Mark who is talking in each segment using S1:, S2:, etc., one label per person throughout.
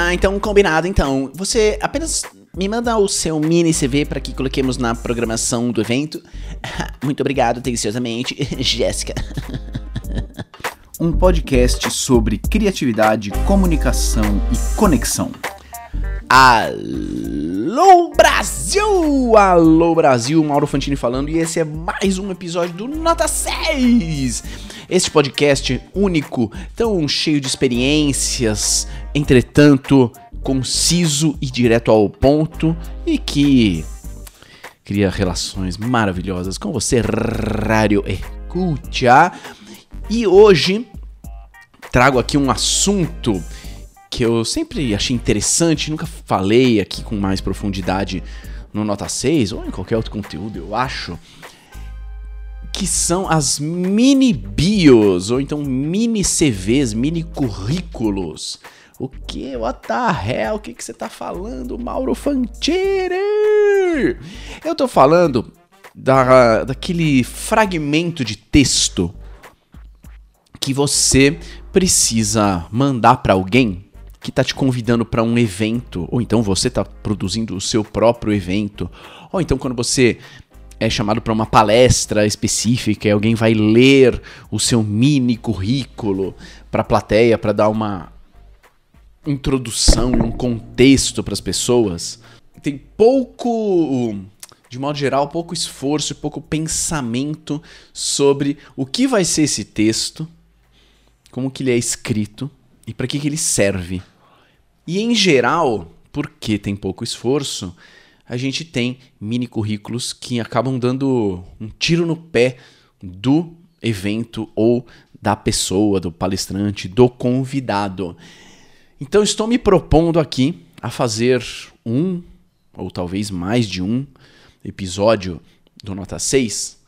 S1: Ah, então combinado então. Você apenas me manda o seu mini CV para que coloquemos na programação do evento. Muito obrigado, atenciosamente, Jéssica.
S2: Um podcast sobre criatividade, comunicação e conexão.
S1: Alô Brasil! Alô Brasil, Mauro Fantini falando e esse é mais um episódio do Nota 6. Este podcast único, tão cheio de experiências, entretanto conciso e direto ao ponto e que cria relações maravilhosas com você, Rádio Escucha. E hoje trago aqui um assunto que eu sempre achei interessante, nunca falei aqui com mais profundidade no Nota 6 ou em qualquer outro conteúdo, eu acho, que são as mini bios, ou então mini CVs, mini currículos. O que? What the hell? O que, que você tá falando, Mauro Fantini? Eu tô falando da, daquele fragmento de texto que você precisa mandar para alguém que está te convidando para um evento, ou então você está produzindo o seu próprio evento, ou então quando você é chamado para uma palestra específica e alguém vai ler o seu mini currículo para a plateia para dar uma introdução e um contexto para as pessoas. Tem pouco, de modo geral, pouco esforço pouco pensamento sobre o que vai ser esse texto, como que ele é escrito e para que, que ele serve. E em geral, porque tem pouco esforço, a gente tem mini currículos que acabam dando um tiro no pé do evento ou da pessoa, do palestrante, do convidado. Então estou me propondo aqui a fazer um, ou talvez mais de um, episódio do Nota 6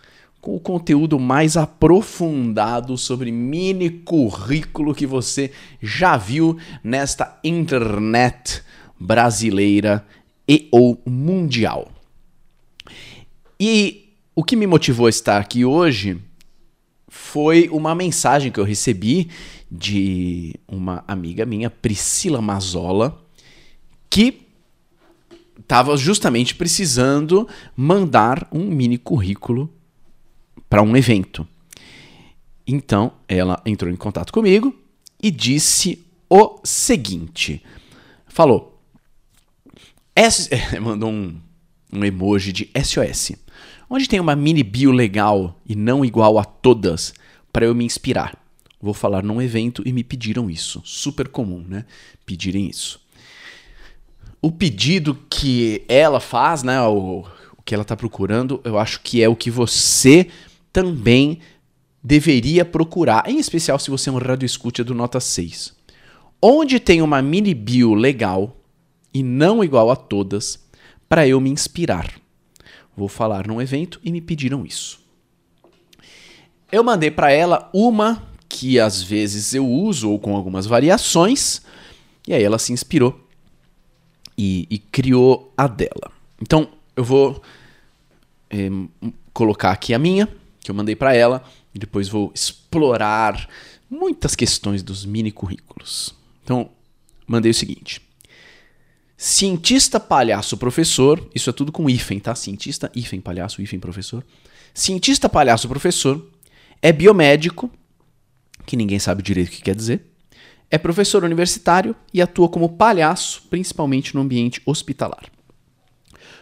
S1: com o conteúdo mais aprofundado sobre mini currículo que você já viu nesta internet brasileira e ou mundial. E o que me motivou a estar aqui hoje foi uma mensagem que eu recebi de uma amiga minha, Priscila Mazola, que estava justamente precisando mandar um mini currículo para um evento. Então, ela entrou em contato comigo e disse o seguinte: falou, S mandou um, um emoji de SOS. Onde tem uma mini bio legal e não igual a todas para eu me inspirar. Vou falar num evento e me pediram isso. Super comum, né? Pedirem isso. O pedido que ela faz, né? O, o que ela está procurando, eu acho que é o que você também deveria procurar, em especial se você é um escute do Nota 6. Onde tem uma mini bio legal e não igual a todas, para eu me inspirar. Vou falar num evento e me pediram isso. Eu mandei para ela uma que às vezes eu uso ou com algumas variações, e aí ela se inspirou e, e criou a dela. Então eu vou é, colocar aqui a minha, que eu mandei para ela, e depois vou explorar muitas questões dos mini currículos. Então, mandei o seguinte: Cientista, palhaço, professor. Isso é tudo com hífen, tá? Cientista, hífen, palhaço, hífen, professor. Cientista, palhaço, professor. É biomédico, que ninguém sabe direito o que quer dizer. É professor universitário e atua como palhaço, principalmente no ambiente hospitalar.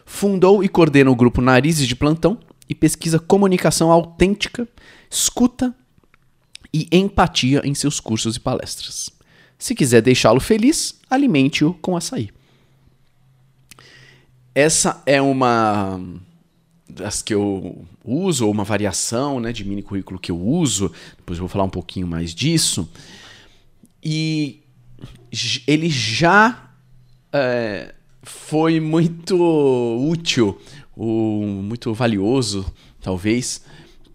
S1: Fundou e coordena o grupo Narizes de Plantão e pesquisa comunicação autêntica, escuta e empatia em seus cursos e palestras. Se quiser deixá-lo feliz, alimente-o com açaí. Essa é uma das que eu uso, ou uma variação né, de mini currículo que eu uso. Depois eu vou falar um pouquinho mais disso. E ele já é, foi muito útil, ou muito valioso, talvez,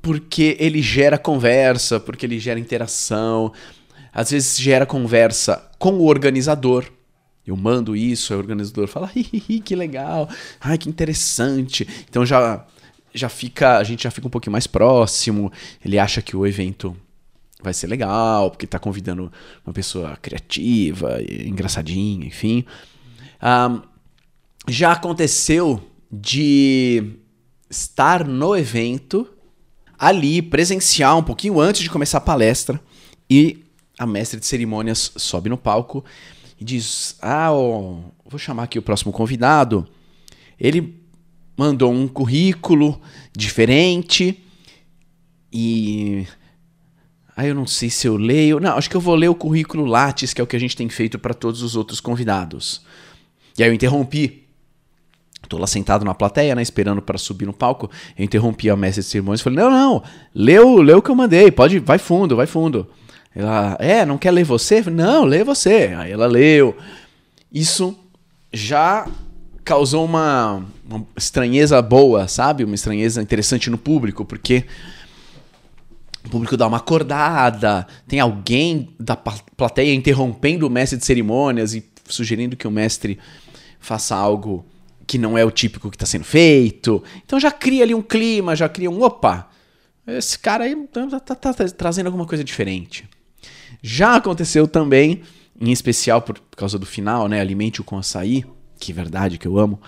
S1: porque ele gera conversa, porque ele gera interação. Às vezes gera conversa com o organizador, eu mando isso, aí o organizador fala, Hihihi, que legal, ai que interessante. Então já já fica, a gente já fica um pouquinho mais próximo. Ele acha que o evento vai ser legal, porque tá convidando uma pessoa criativa, engraçadinha, enfim. Um, já aconteceu de estar no evento ali, presencial, um pouquinho antes de começar a palestra, e a mestre de cerimônias sobe no palco e diz: Ah, oh, vou chamar aqui o próximo convidado. Ele mandou um currículo diferente e. Ah, eu não sei se eu leio. Não, acho que eu vou ler o currículo Lattes, que é o que a gente tem feito para todos os outros convidados. E aí eu interrompi. Tô lá sentado na plateia, né, esperando para subir no palco. Eu interrompi a mestre de cerimônias e falei: "Não, não, leu, leu o que eu mandei. Pode, vai fundo, vai fundo". Ela: "É, não quer ler você?" "Não, lê você". Aí ela leu. Isso já causou uma, uma estranheza boa, sabe? Uma estranheza interessante no público, porque o público dá uma acordada, tem alguém da plateia interrompendo o mestre de cerimônias e sugerindo que o mestre faça algo que não é o típico que está sendo feito. Então já cria ali um clima, já cria um opa, esse cara aí tá, tá, tá, tá trazendo alguma coisa diferente. Já aconteceu também, em especial por causa do final, né? Alimente-o com açaí, que verdade que eu amo,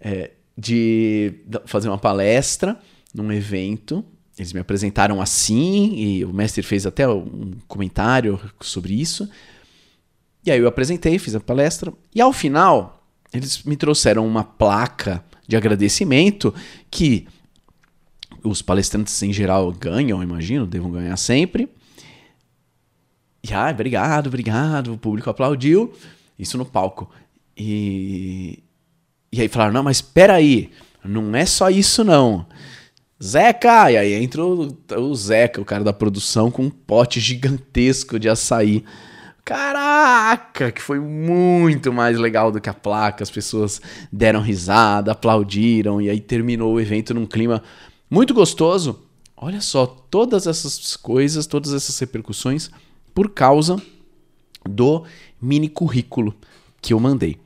S1: é, de fazer uma palestra num evento. Eles me apresentaram assim, e o mestre fez até um comentário sobre isso. E aí eu apresentei, fiz a palestra, e ao final eles me trouxeram uma placa de agradecimento que os palestrantes em geral ganham, imagino, devam ganhar sempre. E ah, obrigado, obrigado, o público aplaudiu, isso no palco. E, e aí falaram, não, mas espera aí, não é só isso não. Zeca! E aí entra o, o Zeca, o cara da produção, com um pote gigantesco de açaí Caraca, que foi muito mais legal do que a placa. As pessoas deram risada, aplaudiram e aí terminou o evento num clima muito gostoso. Olha só, todas essas coisas, todas essas repercussões por causa do mini currículo que eu mandei.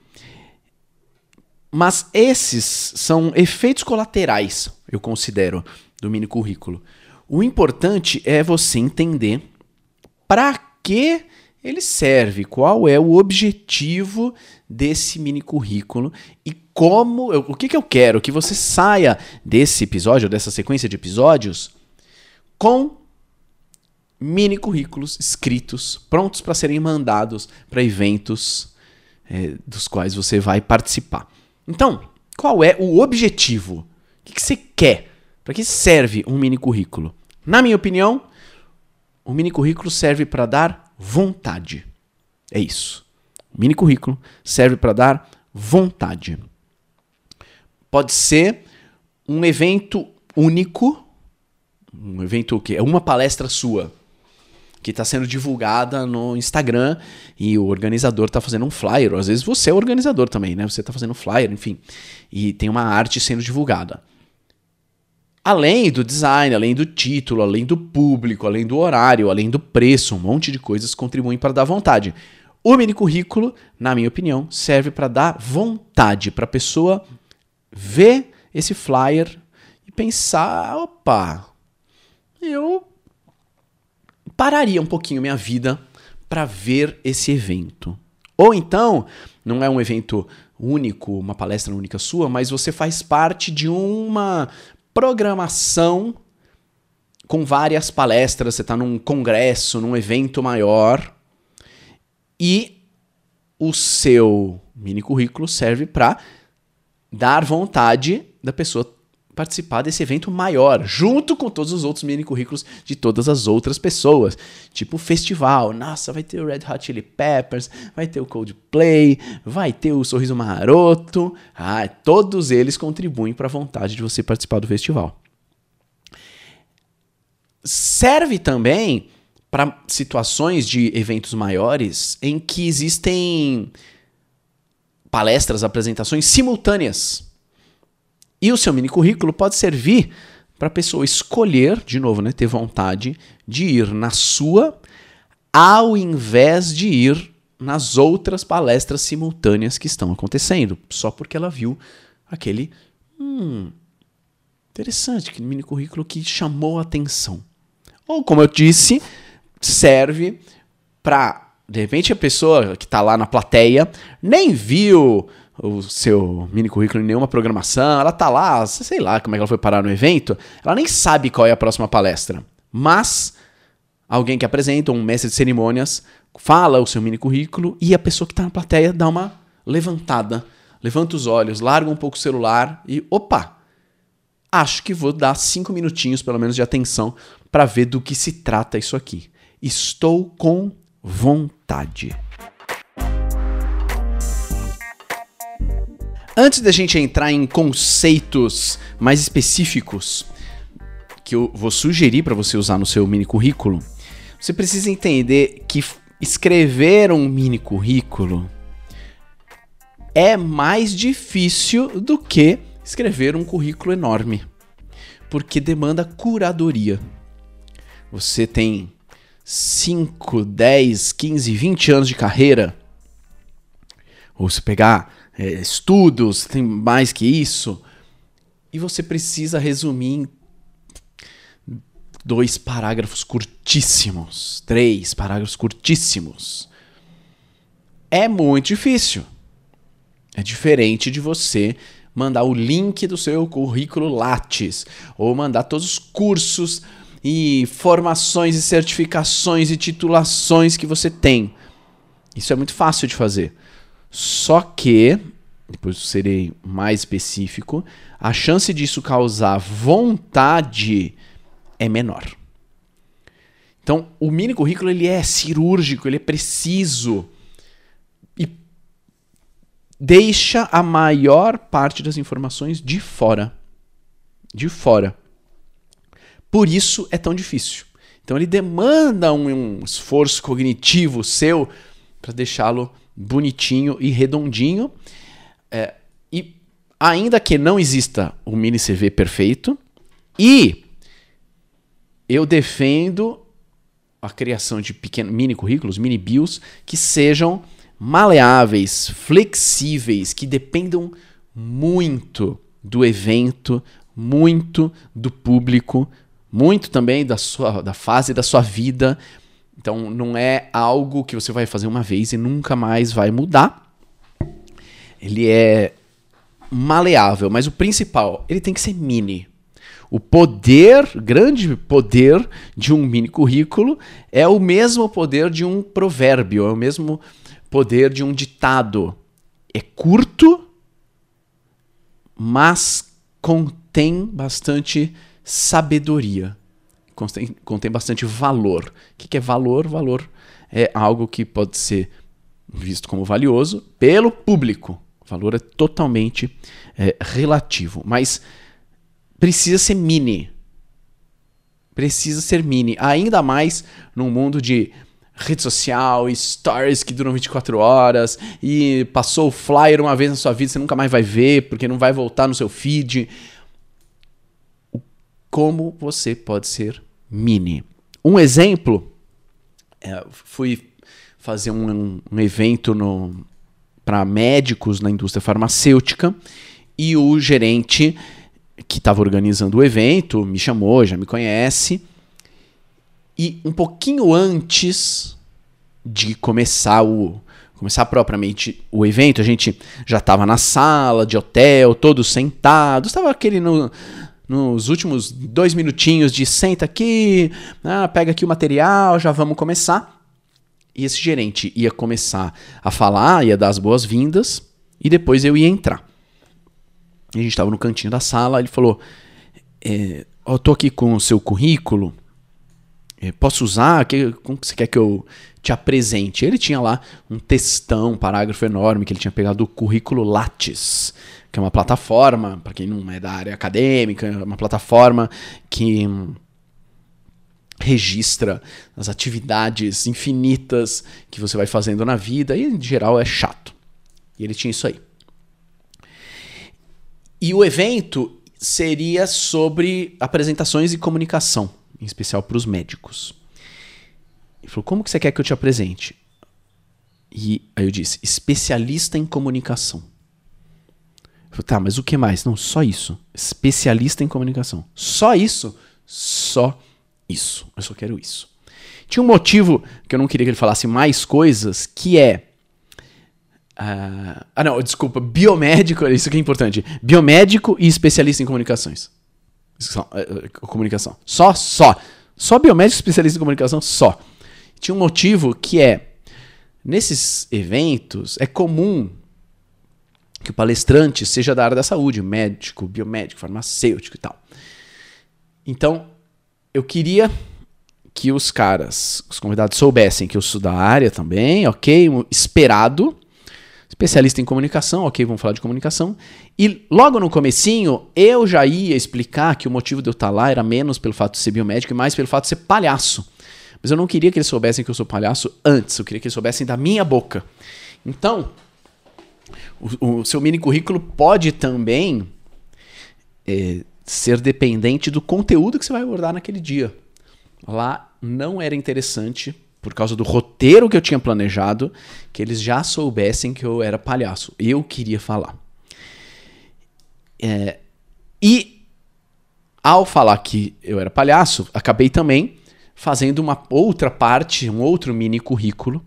S1: Mas esses são efeitos colaterais, eu considero, do mini currículo. O importante é você entender para que ele serve? Qual é o objetivo desse mini currículo e como, eu, o que, que eu quero que você saia desse episódio, dessa sequência de episódios, com mini currículos escritos, prontos para serem mandados para eventos é, dos quais você vai participar. Então, qual é o objetivo? O que, que você quer? Para que serve um mini currículo? Na minha opinião, o mini currículo serve para dar vontade. É isso. O mini currículo serve para dar vontade. Pode ser um evento único, um evento o quê? É uma palestra sua que está sendo divulgada no Instagram e o organizador está fazendo um flyer. Ou às vezes você é o organizador também, né? Você está fazendo um flyer, enfim, e tem uma arte sendo divulgada. Além do design, além do título, além do público, além do horário, além do preço, um monte de coisas contribuem para dar vontade. O mini currículo, na minha opinião, serve para dar vontade para a pessoa ver esse flyer e pensar, opa, eu pararia um pouquinho minha vida para ver esse evento. Ou então, não é um evento único, uma palestra única sua, mas você faz parte de uma programação com várias palestras, você está num congresso, num evento maior, e o seu mini currículo serve para dar vontade da pessoa participar desse evento maior, junto com todos os outros mini currículos de todas as outras pessoas. Tipo festival, nossa, vai ter o Red Hot Chili Peppers, vai ter o Coldplay, vai ter o Sorriso Maroto. Ah, todos eles contribuem para a vontade de você participar do festival. Serve também para situações de eventos maiores em que existem palestras, apresentações simultâneas e o seu mini currículo pode servir para a pessoa escolher, de novo, né, ter vontade de ir na sua, ao invés de ir nas outras palestras simultâneas que estão acontecendo, só porque ela viu aquele. Hum, interessante, aquele mini currículo que chamou a atenção. Ou, como eu disse, serve para, de repente, a pessoa que está lá na plateia nem viu o seu mini currículo em nenhuma programação, ela tá lá, sei lá como é que ela foi parar no evento, ela nem sabe qual é a próxima palestra. Mas alguém que apresenta, um mestre de cerimônias, fala o seu mini currículo e a pessoa que está na plateia dá uma levantada, levanta os olhos, larga um pouco o celular e opa, acho que vou dar cinco minutinhos pelo menos de atenção para ver do que se trata isso aqui. Estou com vontade. Antes da gente entrar em conceitos mais específicos que eu vou sugerir para você usar no seu mini currículo, você precisa entender que escrever um mini currículo é mais difícil do que escrever um currículo enorme, porque demanda curadoria. Você tem 5, 10, 15, 20 anos de carreira, ou se pegar é, estudos, tem mais que isso, e você precisa resumir em dois parágrafos curtíssimos, três parágrafos curtíssimos. É muito difícil. É diferente de você mandar o link do seu currículo Lattes ou mandar todos os cursos e formações e certificações e titulações que você tem. Isso é muito fácil de fazer. Só que, depois serei mais específico, a chance disso causar vontade é menor. Então, o mini currículo ele é cirúrgico, ele é preciso e deixa a maior parte das informações de fora. De fora. Por isso é tão difícil. Então ele demanda um, um esforço cognitivo seu para deixá-lo bonitinho e redondinho. É, e ainda que não exista o mini CV perfeito, e eu defendo a criação de pequenos mini currículos, mini bios, que sejam maleáveis, flexíveis, que dependam muito do evento, muito do público, muito também da sua da fase da sua vida. Então não é algo que você vai fazer uma vez e nunca mais vai mudar. Ele é maleável, mas o principal, ele tem que ser mini. O poder, grande poder de um mini currículo é o mesmo poder de um provérbio, é o mesmo poder de um ditado. É curto, mas contém bastante sabedoria, contém, contém bastante valor. O que, é valor? Valor é algo que pode ser visto como valioso pelo público. O valor é totalmente é, relativo, mas precisa ser mini. Precisa ser mini, ainda mais num mundo de rede social, stories que duram 24 horas e passou o flyer uma vez na sua vida, você nunca mais vai ver porque não vai voltar no seu feed como você pode ser mini. Um exemplo, é, fui fazer um, um evento para médicos na indústria farmacêutica e o gerente que estava organizando o evento me chamou, já me conhece. E um pouquinho antes de começar o começar propriamente o evento, a gente já estava na sala de hotel, todos sentados, estava aquele no, nos últimos dois minutinhos de senta aqui, ah, pega aqui o material, já vamos começar. E esse gerente ia começar a falar, ia dar as boas-vindas, e depois eu ia entrar. A gente estava no cantinho da sala, ele falou: é, Eu tô aqui com o seu currículo, posso usar? Que, como você quer que eu te apresente? Ele tinha lá um textão, um parágrafo enorme que ele tinha pegado do currículo Lattes que é uma plataforma, para quem não é da área acadêmica, é uma plataforma que registra as atividades infinitas que você vai fazendo na vida e em geral é chato. E ele tinha isso aí. E o evento seria sobre apresentações e comunicação, em especial para os médicos. Ele falou: Como que você quer que eu te apresente? E aí eu disse: especialista em comunicação. Falei, tá, mas o que mais? Não, só isso. Especialista em comunicação. Só isso? Só isso. Eu só quero isso. Tinha um motivo que eu não queria que ele falasse mais coisas, que é. Uh, ah, não, desculpa, biomédico, isso que é importante. Biomédico e especialista em comunicações. Uh, comunicação. Só, só. Só biomédico especialista em comunicação, só. Tinha um motivo que é. Nesses eventos, é comum que o palestrante seja da área da saúde, médico, biomédico, farmacêutico e tal. Então, eu queria que os caras, os convidados soubessem que eu sou da área também, ok? Esperado, especialista em comunicação, ok, vamos falar de comunicação. E logo no comecinho, eu já ia explicar que o motivo de eu estar lá era menos pelo fato de ser biomédico e mais pelo fato de ser palhaço. Mas eu não queria que eles soubessem que eu sou palhaço antes, eu queria que eles soubessem da minha boca. Então, o, o seu mini currículo pode também é, ser dependente do conteúdo que você vai abordar naquele dia. Lá não era interessante, por causa do roteiro que eu tinha planejado, que eles já soubessem que eu era palhaço. Eu queria falar. É, e ao falar que eu era palhaço, acabei também fazendo uma outra parte, um outro mini currículo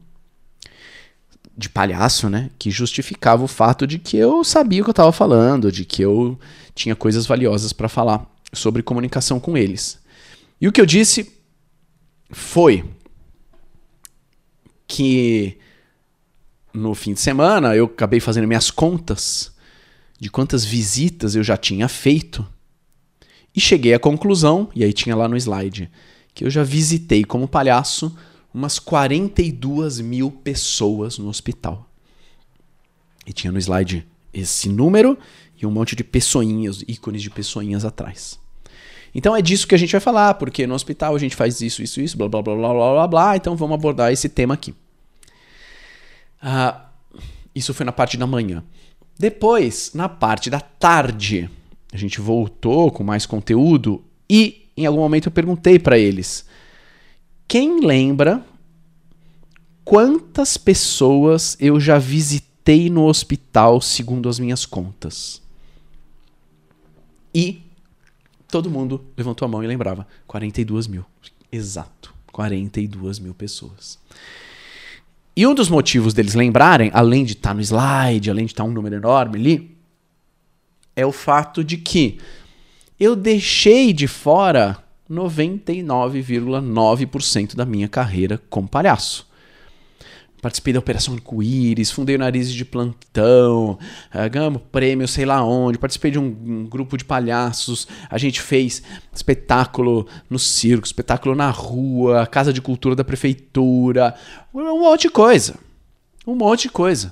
S1: de palhaço, né? Que justificava o fato de que eu sabia o que eu estava falando, de que eu tinha coisas valiosas para falar sobre comunicação com eles. E o que eu disse foi que no fim de semana eu acabei fazendo minhas contas de quantas visitas eu já tinha feito e cheguei à conclusão, e aí tinha lá no slide, que eu já visitei como palhaço umas 42 mil pessoas no hospital. E tinha no slide esse número e um monte de pessoinhas, ícones de pessoinhas atrás. Então é disso que a gente vai falar, porque no hospital a gente faz isso, isso, isso, blá blá blá blá blá blá, blá então vamos abordar esse tema aqui. Ah, isso foi na parte da manhã. Depois, na parte da tarde, a gente voltou com mais conteúdo e em algum momento eu perguntei para eles quem lembra quantas pessoas eu já visitei no hospital segundo as minhas contas? E todo mundo levantou a mão e lembrava: 42 mil. Exato, 42 mil pessoas. E um dos motivos deles lembrarem, além de estar tá no slide, além de estar tá um número enorme ali, é o fato de que eu deixei de fora 99,9% da minha carreira como palhaço. Participei da Operação Arco-Íris, fundei o Nariz de Plantão, uh, ganhamos prêmio sei lá onde, participei de um, um, grupo de palhaços, a gente fez espetáculo no circo, espetáculo na rua, casa de cultura da prefeitura, um monte de coisa. Um monte de coisa.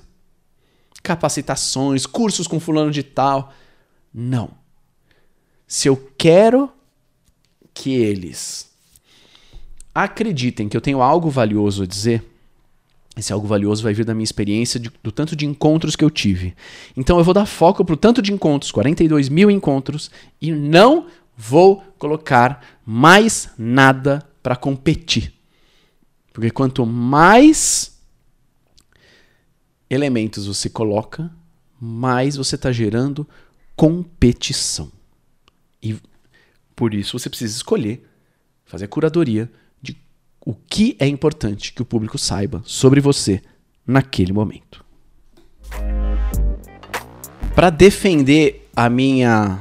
S1: Capacitações, cursos com fulano de tal. Não. Se eu quero que eles acreditem que eu tenho algo valioso a dizer, esse algo valioso vai vir da minha experiência, de, do tanto de encontros que eu tive. Então eu vou dar foco para o tanto de encontros, 42 mil encontros, e não vou colocar mais nada para competir. Porque quanto mais elementos você coloca, mais você está gerando competição. E por isso você precisa escolher, fazer curadoria o que é importante que o público saiba sobre você naquele momento. Para defender a minha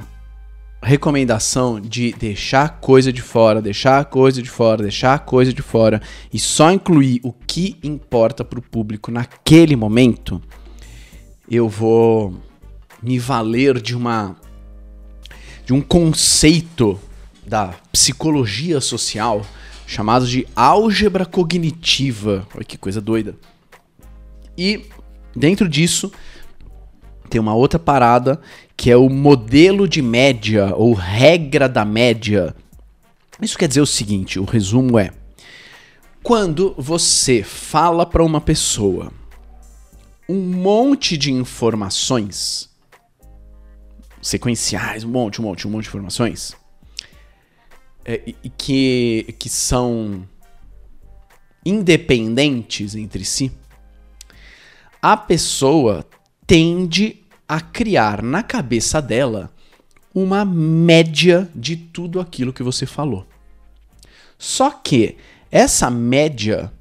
S1: recomendação de deixar coisa de fora, deixar coisa de fora, deixar coisa de fora e só incluir o que importa para o público naquele momento, eu vou me valer de uma de um conceito da psicologia social chamado de álgebra cognitiva. Olha que coisa doida. E dentro disso tem uma outra parada que é o modelo de média ou regra da média. Isso quer dizer o seguinte, o resumo é: quando você fala para uma pessoa um monte de informações, sequenciais, um monte, um monte, um monte de informações, é, que, que são independentes entre si, a pessoa tende a criar na cabeça dela uma média de tudo aquilo que você falou. Só que Essa média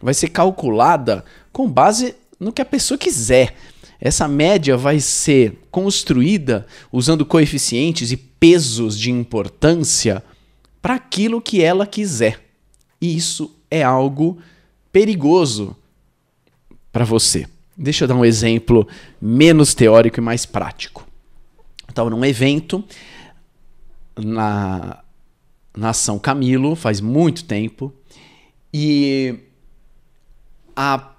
S1: vai ser calculada com base no que a pessoa quiser. Essa média vai ser construída usando coeficientes e pesos de importância para aquilo que ela quiser. E isso é algo perigoso para você. Deixa eu dar um exemplo menos teórico e mais prático. Estava num evento na, na Ação Camilo, faz muito tempo, e a,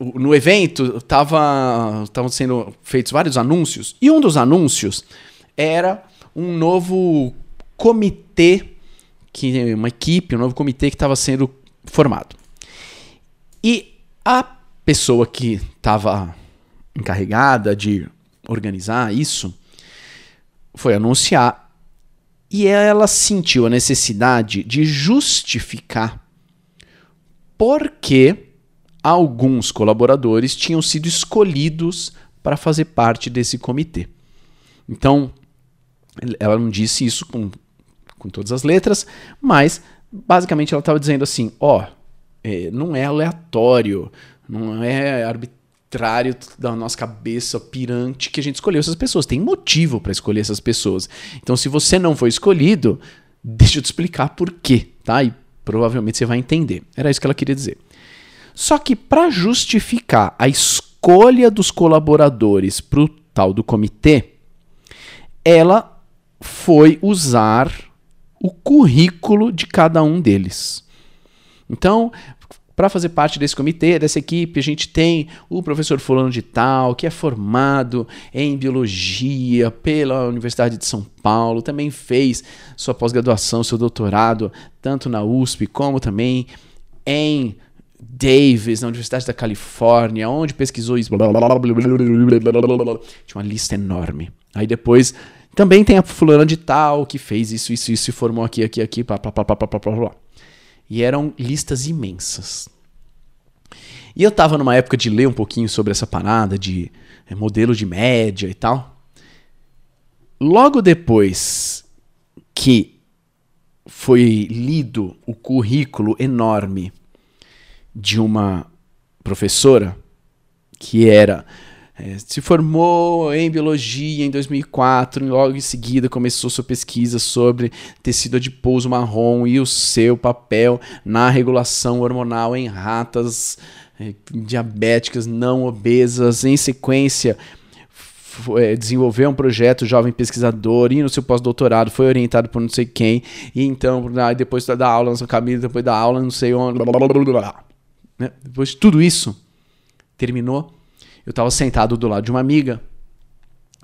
S1: no evento estavam sendo feitos vários anúncios, e um dos anúncios era um novo comitê, que uma equipe, um novo comitê que estava sendo formado. E a pessoa que estava encarregada de organizar isso foi anunciar e ela sentiu a necessidade de justificar por que alguns colaboradores tinham sido escolhidos para fazer parte desse comitê. Então, ela não disse isso com, com todas as letras, mas basicamente ela estava dizendo assim: ó, oh, é, não é aleatório, não é arbitrário da nossa cabeça pirante que a gente escolheu essas pessoas. Tem motivo para escolher essas pessoas. Então, se você não foi escolhido, deixa eu te explicar por quê, tá? E provavelmente você vai entender. Era isso que ela queria dizer. Só que para justificar a escolha dos colaboradores para o tal do comitê, ela foi usar o currículo de cada um deles. Então, para fazer parte desse comitê, dessa equipe, a gente tem o professor Fulano de Tal, que é formado em biologia pela Universidade de São Paulo, também fez sua pós-graduação, seu doutorado, tanto na USP como também em Davis, na Universidade da Califórnia, onde pesquisou isso. Tinha uma lista enorme. Aí depois também tem a fulana de tal que fez isso, isso, isso, e formou aqui, aqui, aqui, blá, blá, blá, blá, blá, blá, blá. E eram listas imensas. E eu estava numa época de ler um pouquinho sobre essa parada de é, modelo de média e tal. Logo depois que foi lido o currículo enorme de uma professora que era é, se formou em biologia em 2004 e logo em seguida começou sua pesquisa sobre tecido adiposo marrom e o seu papel na regulação hormonal em ratas é, diabéticas não obesas. Em sequência, é, desenvolveu um projeto jovem pesquisador e no seu pós-doutorado foi orientado por não sei quem e então depois da aula no seu caminho depois da aula não sei onde blá, blá, blá, né? depois de tudo isso terminou eu estava sentado do lado de uma amiga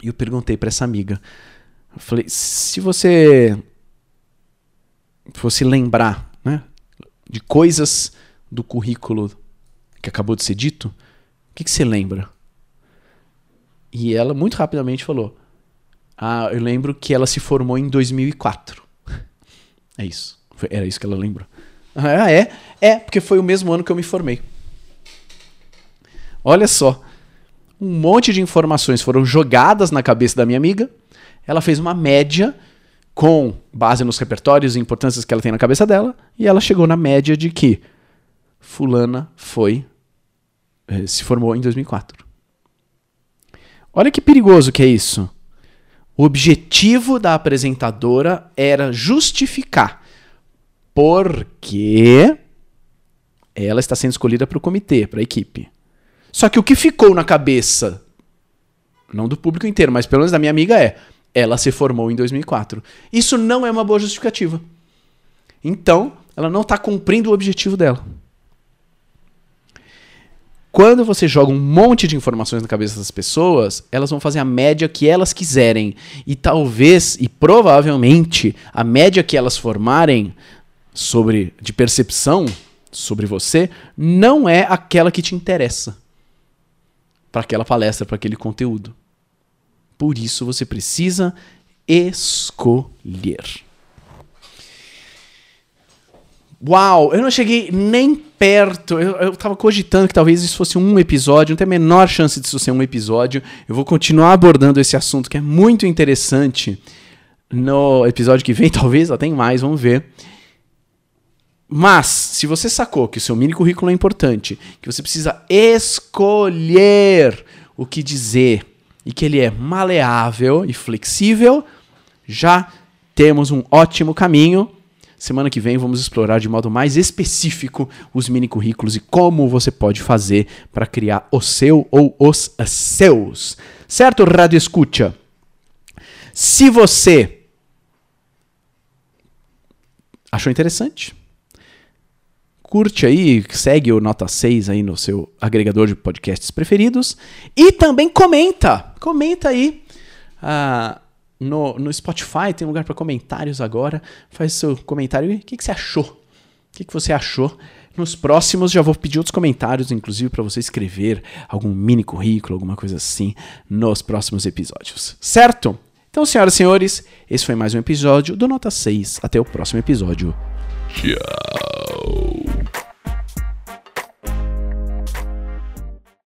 S1: e eu perguntei para essa amiga. Eu falei: se você fosse lembrar né, de coisas do currículo que acabou de ser dito, o que, que você lembra? E ela muito rapidamente falou: Ah, eu lembro que ela se formou em 2004. É isso. Era isso que ela lembrou. Ah, é? É, porque foi o mesmo ano que eu me formei. Olha só um monte de informações foram jogadas na cabeça da minha amiga. Ela fez uma média com base nos repertórios e importâncias que ela tem na cabeça dela, e ela chegou na média de que fulana foi eh, se formou em 2004. Olha que perigoso que é isso. O objetivo da apresentadora era justificar porque ela está sendo escolhida para o comitê, para a equipe. Só que o que ficou na cabeça, não do público inteiro, mas pelo menos da minha amiga é: ela se formou em 2004. Isso não é uma boa justificativa. Então, ela não está cumprindo o objetivo dela. Quando você joga um monte de informações na cabeça das pessoas, elas vão fazer a média que elas quiserem. E talvez, e provavelmente, a média que elas formarem sobre de percepção sobre você não é aquela que te interessa para aquela palestra, para aquele conteúdo. Por isso você precisa escolher. Uau, eu não cheguei nem perto. Eu, eu tava cogitando que talvez isso fosse um episódio, não tem a menor chance disso ser um episódio. Eu vou continuar abordando esse assunto que é muito interessante no episódio que vem, talvez, até mais, vamos ver. Mas, se você sacou que o seu mini currículo é importante, que você precisa escolher o que dizer e que ele é maleável e flexível, já temos um ótimo caminho. Semana que vem vamos explorar de modo mais específico os mini currículos e como você pode fazer para criar o seu ou os seus. Certo, Rádio Escucha? Se você achou interessante, curte aí, segue o Nota 6 aí no seu agregador de podcasts preferidos e também comenta, comenta aí uh, no, no Spotify, tem lugar para comentários agora, faz seu comentário, o que, que você achou? O que, que você achou? Nos próximos já vou pedir outros comentários, inclusive para você escrever algum mini currículo, alguma coisa assim, nos próximos episódios, certo? Então, senhoras e senhores, esse foi mais um episódio do Nota 6. Até o próximo episódio. Tchau.